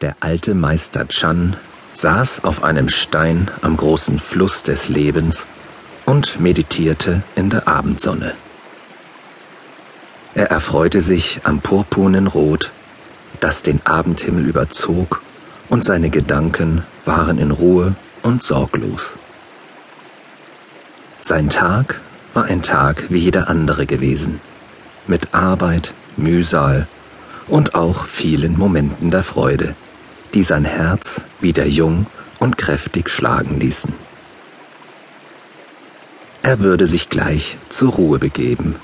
Der alte Meister Chan saß auf einem Stein am großen Fluss des Lebens und meditierte in der Abendsonne. Er erfreute sich am purpurnen Rot, das den Abendhimmel überzog, und seine Gedanken waren in Ruhe und sorglos. Sein Tag war ein Tag wie jeder andere gewesen, mit Arbeit, Mühsal und auch vielen Momenten der Freude die sein Herz wieder jung und kräftig schlagen ließen. Er würde sich gleich zur Ruhe begeben,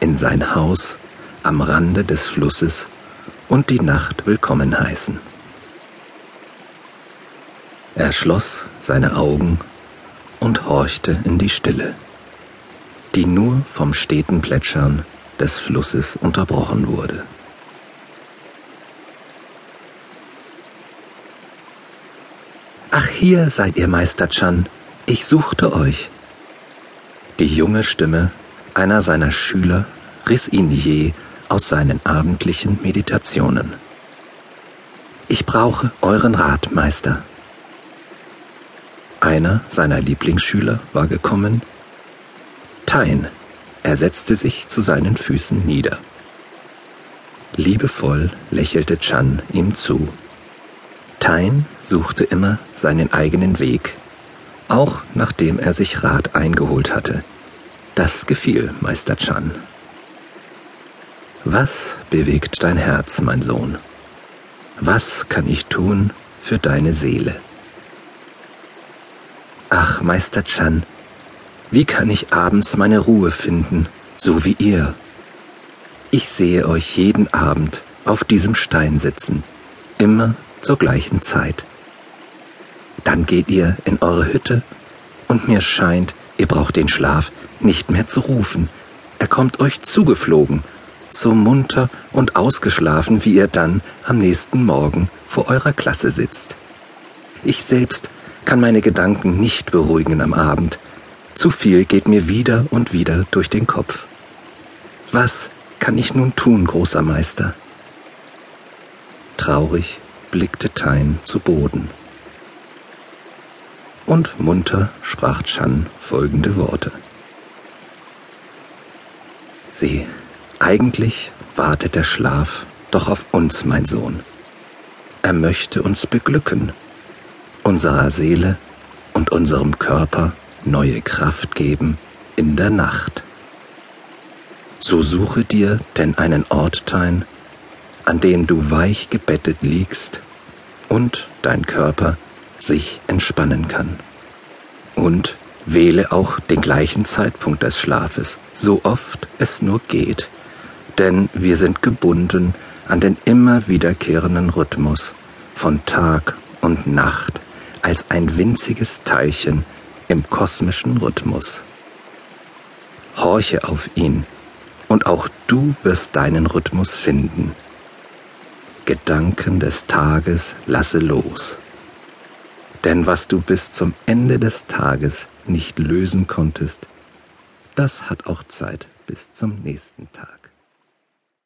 in sein Haus am Rande des Flusses und die Nacht willkommen heißen. Er schloss seine Augen und horchte in die Stille, die nur vom steten Plätschern des Flusses unterbrochen wurde. Ach, hier seid ihr, Meister Chan. Ich suchte euch. Die junge Stimme einer seiner Schüler riss ihn je aus seinen abendlichen Meditationen. Ich brauche euren Rat, Meister. Einer seiner Lieblingsschüler war gekommen. Tain. Er setzte sich zu seinen Füßen nieder. Liebevoll lächelte Chan ihm zu. Tain suchte immer seinen eigenen Weg, auch nachdem er sich Rat eingeholt hatte. Das gefiel Meister Chan. Was bewegt dein Herz, mein Sohn? Was kann ich tun für deine Seele? Ach, Meister Chan, wie kann ich abends meine Ruhe finden, so wie ihr? Ich sehe euch jeden Abend auf diesem Stein sitzen, immer zur gleichen Zeit. Dann geht ihr in eure Hütte und mir scheint, ihr braucht den Schlaf nicht mehr zu rufen. Er kommt euch zugeflogen, so munter und ausgeschlafen, wie ihr dann am nächsten Morgen vor eurer Klasse sitzt. Ich selbst kann meine Gedanken nicht beruhigen am Abend. Zu viel geht mir wieder und wieder durch den Kopf. Was kann ich nun tun, großer Meister? Traurig blickte Tain zu Boden. Und munter sprach Chan folgende Worte. Sieh, eigentlich wartet der Schlaf doch auf uns, mein Sohn. Er möchte uns beglücken, unserer Seele und unserem Körper neue Kraft geben in der Nacht. So suche dir denn einen Ort, Tain, an dem du weich gebettet liegst und dein Körper sich entspannen kann. Und wähle auch den gleichen Zeitpunkt des Schlafes, so oft es nur geht, denn wir sind gebunden an den immer wiederkehrenden Rhythmus von Tag und Nacht als ein winziges Teilchen im kosmischen Rhythmus. Horche auf ihn, und auch du wirst deinen Rhythmus finden. Gedanken des Tages lasse los. Denn was du bis zum Ende des Tages nicht lösen konntest, das hat auch Zeit bis zum nächsten Tag.